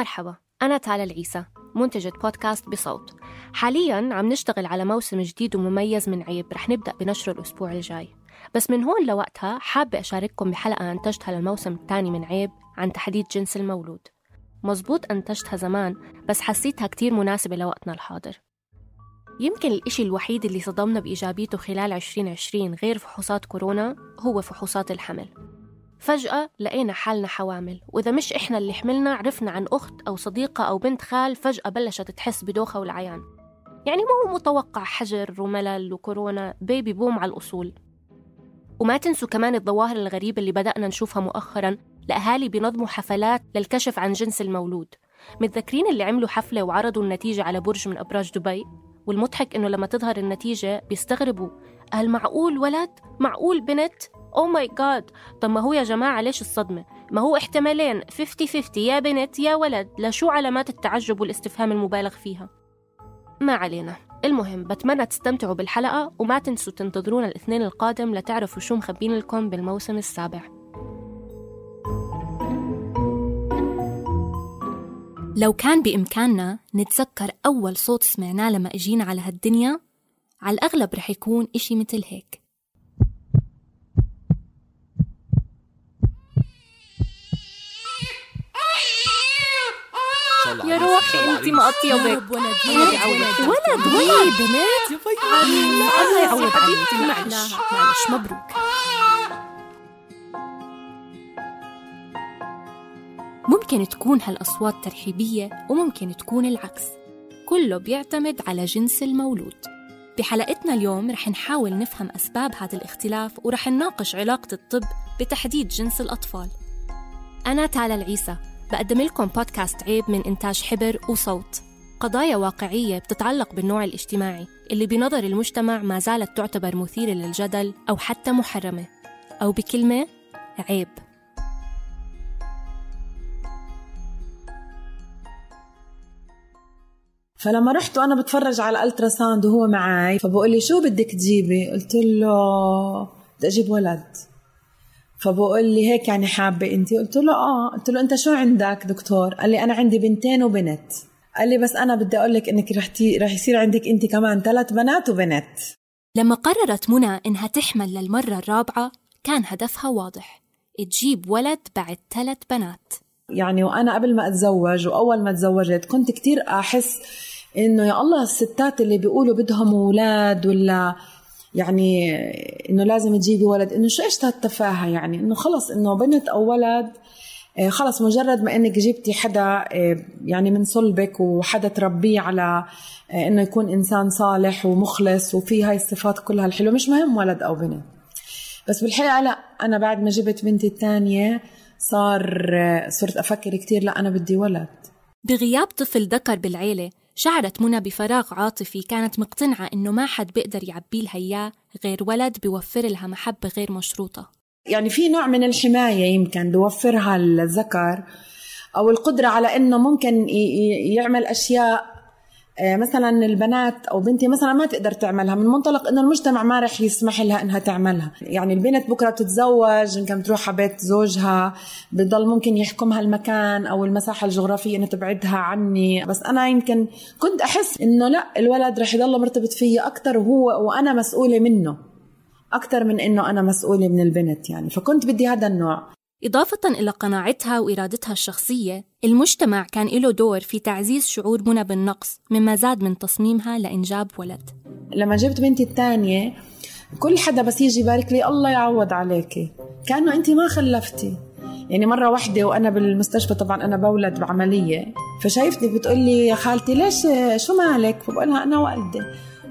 مرحبا أنا تالا العيسى منتجة بودكاست بصوت. حالياً عم نشتغل على موسم جديد ومميز من عيب رح نبدأ بنشره الأسبوع الجاي. بس من هون لوقتها حابة أشارككم بحلقة أنتجتها للموسم الثاني من عيب عن تحديد جنس المولود. مزبوط أنتجتها زمان بس حسيتها كتير مناسبة لوقتنا الحاضر. يمكن الإشي الوحيد اللي صدمنا بإيجابيته خلال 2020 غير فحوصات كورونا هو فحوصات الحمل. فجأة لقينا حالنا حوامل. وإذا مش إحنا اللي حملنا عرفنا عن أخت أو صديقة أو بنت خال فجأة بلشت تحس بدوخة والعيان. يعني ما هو متوقع حجر وملل وكورونا بيبي بوم على الأصول. وما تنسوا كمان الظواهر الغريبة اللي بدأنا نشوفها مؤخرا لأهالي بينظموا حفلات للكشف عن جنس المولود. متذكرين اللي عملوا حفلة وعرضوا النتيجة على برج من أبراج دبي؟ والمضحك إنه لما تظهر النتيجة بيستغربوا. هل معقول ولد؟ معقول بنت؟ أوه ماي جاد طب ما هو يا جماعة ليش الصدمة؟ ما هو احتمالين. 50-50 يا بنت يا ولد. لشو علامات التعجب والاستفهام المبالغ فيها؟ ما علينا. المهم بتمنى تستمتعوا بالحلقة وما تنسوا تنتظرونا الاثنين القادم لتعرفوا شو مخبين لكم بالموسم السابع. لو كان بإمكاننا نتذكر أول صوت سمعناه لما إجينا على هالدنيا على الأغلب رح يكون إشي مثل هيك. يا روحي انت مقطيه بك ولد ولد ولد. ولد بنت. الله يعوض عليك. معلش. معلش مبروك. ممكن تكون هالأصوات ترحيبية وممكن تكون العكس. كله بيعتمد على جنس المولود. بحلقتنا اليوم رح نحاول نفهم أسباب هذا الاختلاف ورح نناقش علاقة الطب بتحديد جنس الأطفال. أنا تالا العيسى. بقدم لكم بودكاست عيب من إنتاج حبر وصوت. قضايا واقعية بتتعلق بالنوع الاجتماعي اللي بنظر المجتمع ما زالت تعتبر مثيرة للجدل أو حتى محرمة. أو بكلمة عيب. فلما رحت وأنا بتفرج على ال ultrasound وهو معي فبقول لي شو بدك تجيبي؟ قلت له بدي أجيب ولد. فبقول لي هيك يعني حابة انت قلت له آه. قلت له أنت شو عندك دكتور؟ قال لي أنا عندي بنتين وبنت. قال لي بس أنا بدي أقول لك إنك رح تي... رح يصير عندك انت كمان ثلاث بنات وبنت. لما قررت منى إنها تحمل للمرة الرابعة كان هدفها واضح. تجيب ولد بعد ثلاث بنات. يعني وأنا قبل ما أتزوج وأول ما تزوجت كنت كتير أحس إنه يا الله الستات اللي بيقولوا بدهم أولاد ولا يعني إنه لازم تجيبي ولد. إنه شو إيش هالتفاهة يعني؟ إنه خلص إنه بنت أو ولد آه، خلص مجرد ما إنك جبتي حدا آه، يعني من صلبك وحدا تربيه على آه، إنه يكون إنسان صالح ومخلص وفي هاي الصفات كلها الحلوة. مش مهم ولد أو بنت. بس بالحقيقة لا أنا بعد ما جبت بنتي الثانية صار صرت أفكر كثير لا أنا بدي ولد. بغياب طفل ذكر بالعيلة شعرت منى بفراغ عاطفي كانت مقتنعة إنه ما حد بيقدر يعبي لها إياه غير ولد بيوفر لها محبة غير مشروطة. يعني في نوع من الحماية يمكن بوفرها الذكر أو القدرة على إنه ممكن يعمل أشياء آه، مثلا البنات أو بنتي مثلا ما تقدر تعملها من منطلق إنه المجتمع ما رح يسمح لها إنها تعملها. يعني البنت بكرة بتتزوج يمكن تروح على بيت زوجها بضل ممكن يحكمها المكان أو المساحة الجغرافية انها تبعدها عني. بس أنا يمكن كنت أحس إنه لا الولد رح يضل مرتبط فيي أكثر وهو وأنا مسؤولة منه أكثر من إنه أنا مسؤولة من البنت يعني. فكنت بدي هذا النوع. إضافة إلى قناعتها وإرادتها الشخصية المجتمع كان له دور في تعزيز شعور منى بالنقص مما زاد من تصميمها لإنجاب ولد. لما جبت بنتي الثانية كل حدا بس يجي يبارك لي الله يعوض عليكي كأنه أنت ما خلفتي. يعني مرة واحدة وأنا بالمستشفى طبعا أنا بولد بعملية فشايفتني بتقول لي يا خالتي ليش شو مالك؟ فبقولها أنا والدة.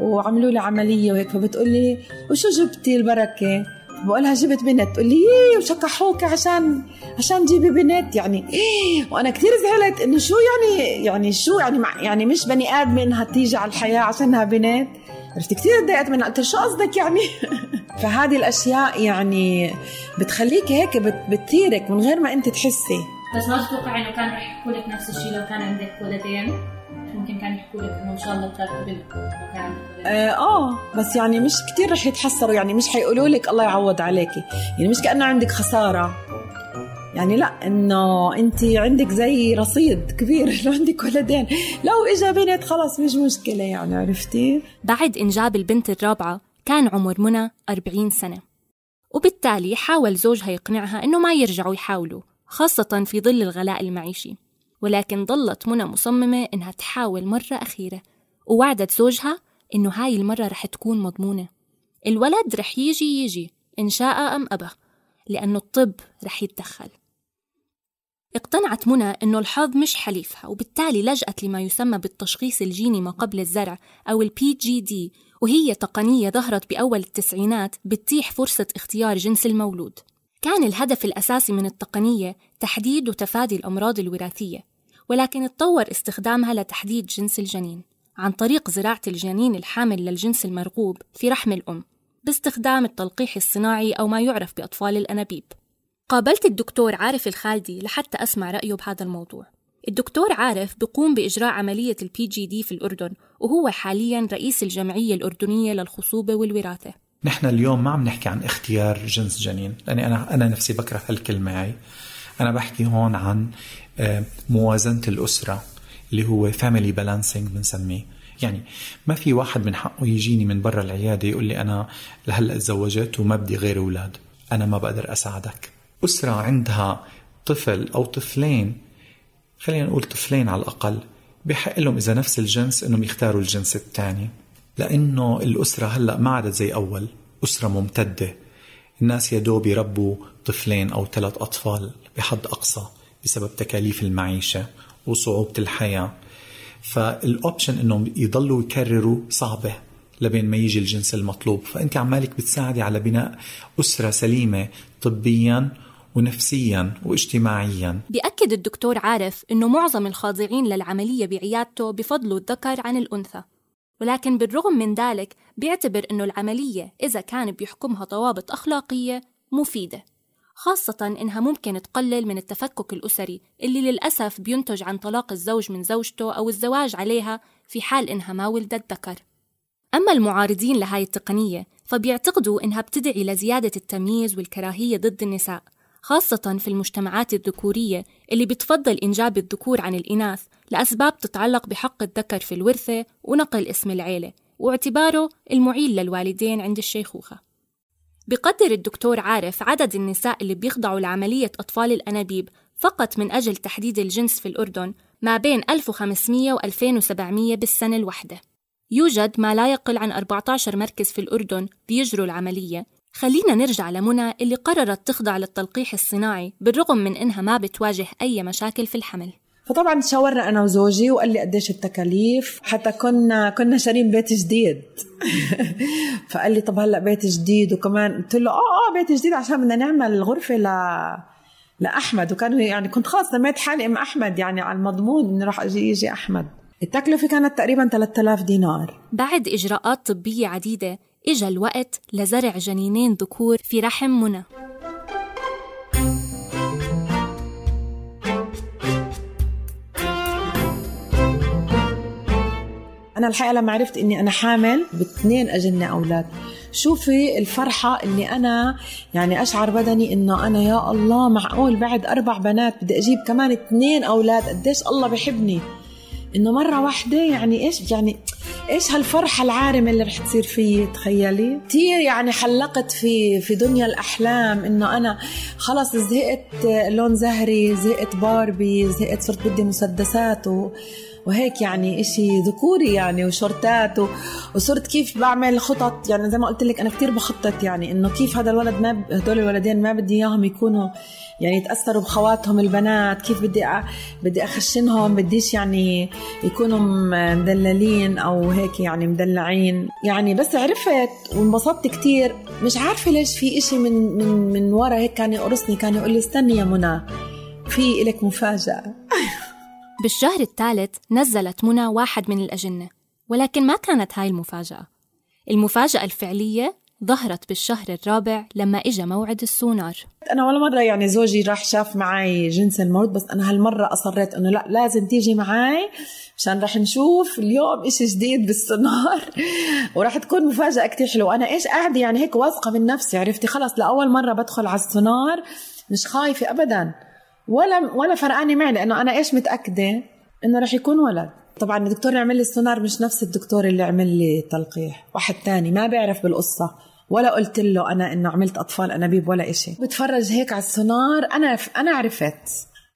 وعملوا لي عملية وهيك فبتقول لي وشو جبتي البركة؟ بقولها جبت بنت تقول لي إيه وشكحوك عشان عشان جيبي بنت؟ يعني إيه؟ وأنا كثير زعلت إنه شو يعني يعني شو يعني مع يعني مش بني آدم إنها تيجي على الحياة عشانها بنت؟ عرفت كثير تضايقت منها قلت شو قصدك يعني؟ فهذه الأشياء يعني بتخليك هيك بتثيرك من غير ما أنت تحسي. بس ما تتوقع إنه كان رح يحكوا لك نفس الشيء لو كان عندك ولدين ممكن كان يحكوا لك إنه إن شاء الله تشاركوا بنت آه, آه بس يعني مش كثير رح يتحسروا يعني مش حيقولوا لك الله يعوض عليكي. يعني مش كأنه عندك خسارة. يعني لا إنه أنت عندك زي رصيد كبير لو عندك ولدين. لو اجى بنت خلص مش مشكلة يعني عرفتي؟ بعد إنجاب البنت الرابعة كان عمر منى 40 سنة. وبالتالي حاول زوجها يقنعها إنه ما يرجعوا يحاولوا خاصة في ظل الغلاء المعيشي. ولكن ظلت منى مصممة إنها تحاول مرة أخيرة ووعدت زوجها إنه هاي المرة رح تكون مضمونة. الولد رح يجي يجي إن شاء أم أبى لأنه الطب رح يتدخل. اقتنعت منى أنه الحظ مش حليفها وبالتالي لجأت لما يسمى بالتشخيص الجيني ما قبل الزرع أو ال PGD وهي تقنية ظهرت بأول التسعينات بتتيح فرصة اختيار جنس المولود. كان الهدف الأساسي من التقنية تحديد وتفادي الأمراض الوراثية. ولكن اتطور استخدامها لتحديد جنس الجنين عن طريق زراعة الجنين الحامل للجنس المرغوب في رحم الأم باستخدام التلقيح الصناعي أو ما يعرف بأطفال الأنابيب. قابلت الدكتور عارف الخالدي لحتى أسمع رأيه بهذا الموضوع. الدكتور عارف بقوم بإجراء عملية ال PGD في الأردن وهو حاليا رئيس الجمعية الأردنية للخصوبة والوراثة. نحن اليوم ما عم نحكي عن اختيار جنس جنين لأني أنا أنا نفسي بكره هالكلمة هاي. أنا بحكي هون عن آه، موازنة الأسرة اللي هو family balancing بنسميه. يعني ما في واحد من حقه يجيني من برا العيادة يقول لي أنا لهلأ تزوجت وما بدي غير أولاد. أنا ما بقدر أساعدك. أسرة عندها طفل أو طفلين خلينا نقول طفلين على الأقل بحق لهم إذا نفس الجنس إنهم يختاروا الجنس الثاني. لأنه الأسرة هلأ ما عادت زي أول. أسرة ممتدة. الناس يا دوب يربوا طفلين أو ثلاث أطفال بحد أقصى بسبب تكاليف المعيشة وصعوبة الحياة. فالأوبشن إنهم يضلوا يكرروا صعبة لبين ما يجي الجنس المطلوب. فأنت عمالك بتساعدي على بناء أسرة سليمة طبيا ونفسيا واجتماعيا. بيأكد الدكتور عارف أنه معظم الخاضعين للعملية بعيادته بفضلوا الذكر عن الأنثى. ولكن بالرغم من ذلك بيعتبر أنه العملية إذا كان بيحكمها ضوابط أخلاقية مفيدة خاصة إنها ممكن تقلل من التفكك الأسري اللي للأسف بينتج عن طلاق الزوج من زوجته أو الزواج عليها في حال إنها ما ولدت ذكر. أما المعارضين لهاي التقنية فبيعتقدوا إنها بتدعي لزيادة التمييز والكراهية ضد النساء. خاصة في المجتمعات الذكورية اللي بتفضل إنجاب الذكور عن الإناث لأسباب تتعلق بحق الذكر في الورثة ونقل اسم العيلة واعتباره المعيل للوالدين عند الشيخوخة. بقدر الدكتور عارف عدد النساء اللي بيخضعوا لعملية أطفال الأنابيب فقط من أجل تحديد الجنس في الأردن ما بين 1500 و 2700 بالسنة الواحدة. يوجد ما لا يقل عن 14 مركز في الأردن بيجروا العملية خلينا نرجع لمنى اللي قررت تخضع للتلقيح الصناعي بالرغم من إنها ما بتواجه أي مشاكل في الحمل. فطبعا تشاورنا أنا وزوجي وقال لي قديش التكاليف حتى كنا كنا شارين بيت جديد. فقال لي طب هلأ بيت جديد وكمان. قلت له آه آه بيت جديد عشان بدنا نعمل غرفة ل لأحمد. وكانوا يعني كنت خلاص سميت حالي أم أحمد يعني على المضمون إنه راح أجي يجي أحمد. التكلفة كانت تقريبا 3000 دينار. بعد إجراءات طبية عديدة اجى الوقت لزرع جنينين ذكور في رحم منى. أنا الحقيقة لما عرفت إني أنا حامل باثنين أجنة أولاد شوفي الفرحة اللي أنا يعني أشعر بدني إنه أنا يا الله معقول بعد أربع بنات بدي أجيب كمان اثنين أولاد قديش الله بحبني. إنه مرة واحدة يعني إيش يعني إيش هالفرحة العارمة اللي رح تصير فيي؟ تخيلي. كثير يعني حلقت في في دنيا الأحلام إنه أنا خلص زهقت لون زهري زهقت باربي زهقت صرت بدي مسدسات و وهيك يعني إشي ذكوري يعني وشورتات و... وصرت كيف بعمل خطط. يعني زي ما قلت لك أنا كتير بخطط يعني إنه كيف هذا الولد ما ب... هدول الولدين ما بدي إياهم يكونوا يعني يتأثروا بخواتهم البنات. كيف بدي أ... بدي أخشنهم؟ بديش يعني يكونوا مدللين أو هيك يعني مدلعين. يعني بس عرفت وانبسطت كتير. مش عارفة ليش في إشي من من من ورا هيك كان يقرصني كان يقول لي استني يا منى في إلك مفاجأة. بالشهر الثالث نزلت منى واحد من الأجنة ولكن ما كانت هاي المفاجأة. المفاجأة الفعلية ظهرت بالشهر الرابع لما إجا موعد السونار. أنا ولا مرة يعني زوجي راح شاف معي جنس الموت بس أنا هالمرة أصريت إنه لا لازم تيجي معي عشان راح نشوف اليوم إشي جديد بالسونار. وراح تكون مفاجأة كتير حلوة. أنا إيش قاعدة يعني هيك واثقة من نفسي عرفتي؟ خلص لأول مرة بدخل على السونار مش خايفة أبدا. ولا ولا فرقانة معي لأنه أنا إيش متأكدة؟ إنه راح يكون ولد. طبعا الدكتور اللي عمل لي السونار مش نفس الدكتور اللي عمل لي تلقيح واحد تاني ما بيعرف بالقصة ولا قلت له أنا إنه عملت أطفال انابيب ولا إشي. بتفرج هيك على السونار أنا أنا عرفت.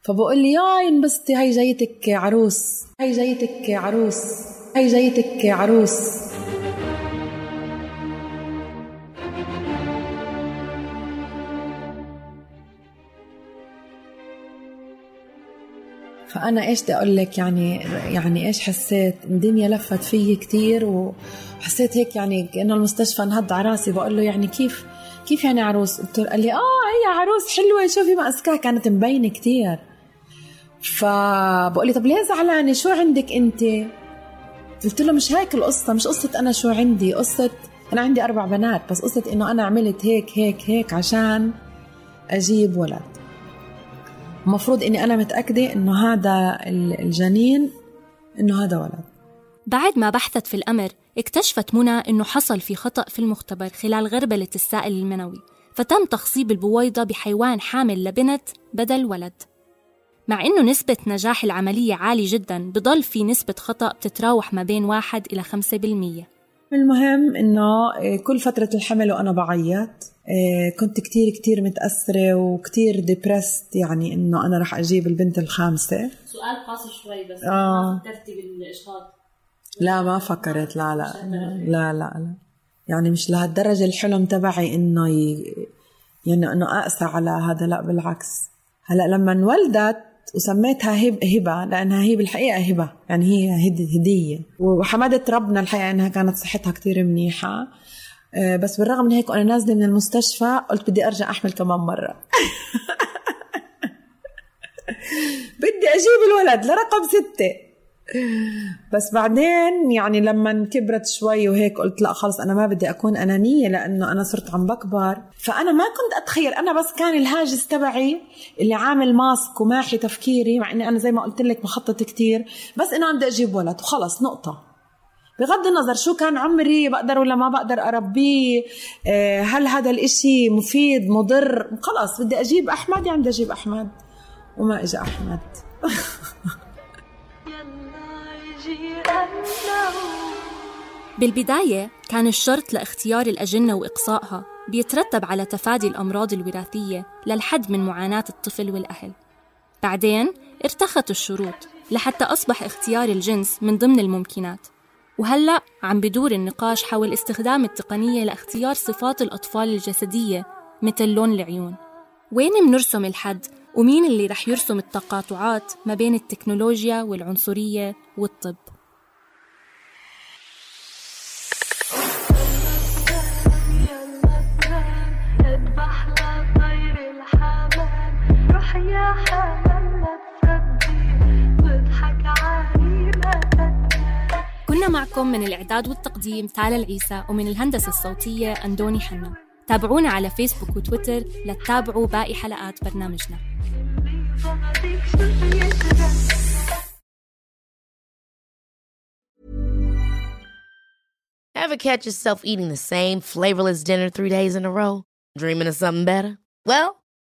فبقول لي ياي انبسطي هاي جايتك عروس. هاي جايتك عروس. هاي جايتك عروس. فأنا إيش بدي أقول لك؟ يعني يعني إيش حسيت؟ الدنيا لفت فيي كثير وحسيت هيك يعني كأنه المستشفى انهض على راسي. بقول له يعني كيف كيف يعني عروس؟ قلت له قال لي آه هي عروس حلوة. شوفي ماسكاها كانت مبينة كثير فبقول لي طب ليه زعلانة؟ شو عندك أنت؟ قلت له مش هيك القصة مش قصة أنا شو عندي. قصة أنا عندي أربع بنات بس قصة إنه أنا عملت هيك هيك هيك عشان أجيب ولد. المفروض إني أنا متأكدة إنه هذا الجنين إنه هذا ولد. بعد ما بحثت في الأمر اكتشفت منى إنه حصل في خطأ في المختبر خلال غربلة السائل المنوي فتم تخصيب البويضة بحيوان حامل لبنت بدل ولد. مع إنه نسبة نجاح العملية عالية جدا بضل في نسبة خطأ بتتراوح ما بين واحد إلى خمسة بالمية. المهم إنه كل فترة الحمل وأنا بعيط إيه، كنت كتير كتير متأثرة وكتير ديبرست يعني إنه أنا رح أجيب البنت الخامسة. سؤال قاسي شوي بس. آه. فكرتي بالإشهاق لا ما فكرت. لا لا لا لا لا. يعني مش لهالدرجة الحلم تبعي إنه ي... يعني إنه أقسى على هذا. لا بالعكس. هلأ لما انولدت وسميتها هب هبة لأنها هي بالحقيقة هبة. يعني هي هدية. وحمدت ربنا الحقيقة إنها كانت صحتها كتير منيحة. آه، بس بالرغم من هيك وأنا نازلة من المستشفى قلت بدي أرجع أحمل كمان مرة. بدي أجيب الولد لرقم ستة. بس بعدين يعني لما كبرت شوي وهيك قلت لا خلص أنا ما بدي أكون أنانية لأنه أنا صرت عم بكبر. فأنا ما كنت أتخيل أنا بس كان الهاجس تبعي اللي عامل ماسك وماحي تفكيري مع إني أنا زي ما قلت لك بخطط كثير بس إنه بدي أجيب ولد. وخلص نقطة. بغض النظر شو كان عمري بقدر ولا ما بقدر أربيه آه، هل هذا الإشي مفيد مضر؟ خلاص بدي أجيب أحمد يعني بدي أجيب أحمد. وما إجا أحمد. بالبداية كان الشرط لاختيار الأجنة وإقصائها بيترتب على تفادي الأمراض الوراثية للحد من معاناة الطفل والأهل. بعدين ارتخت الشروط لحتى أصبح اختيار الجنس من ضمن الممكنات. وهلأ عم بدور النقاش حول استخدام التقنية لاختيار صفات الأطفال الجسدية مثل لون العيون. وين منرسم الحد؟ ومين اللي رح يرسم التقاطعات ما بين التكنولوجيا والعنصرية والطب؟ كنا معكم من الإعداد والتقديم تالا العيسى ومن الهندسة الصوتية أندوني حنا تابعونا على فيسبوك وتويتر لتتابعوا باقي حلقات برنامجنا Ever catch yourself eating the same flavorless dinner three days in a row? Dreaming of something better? Well,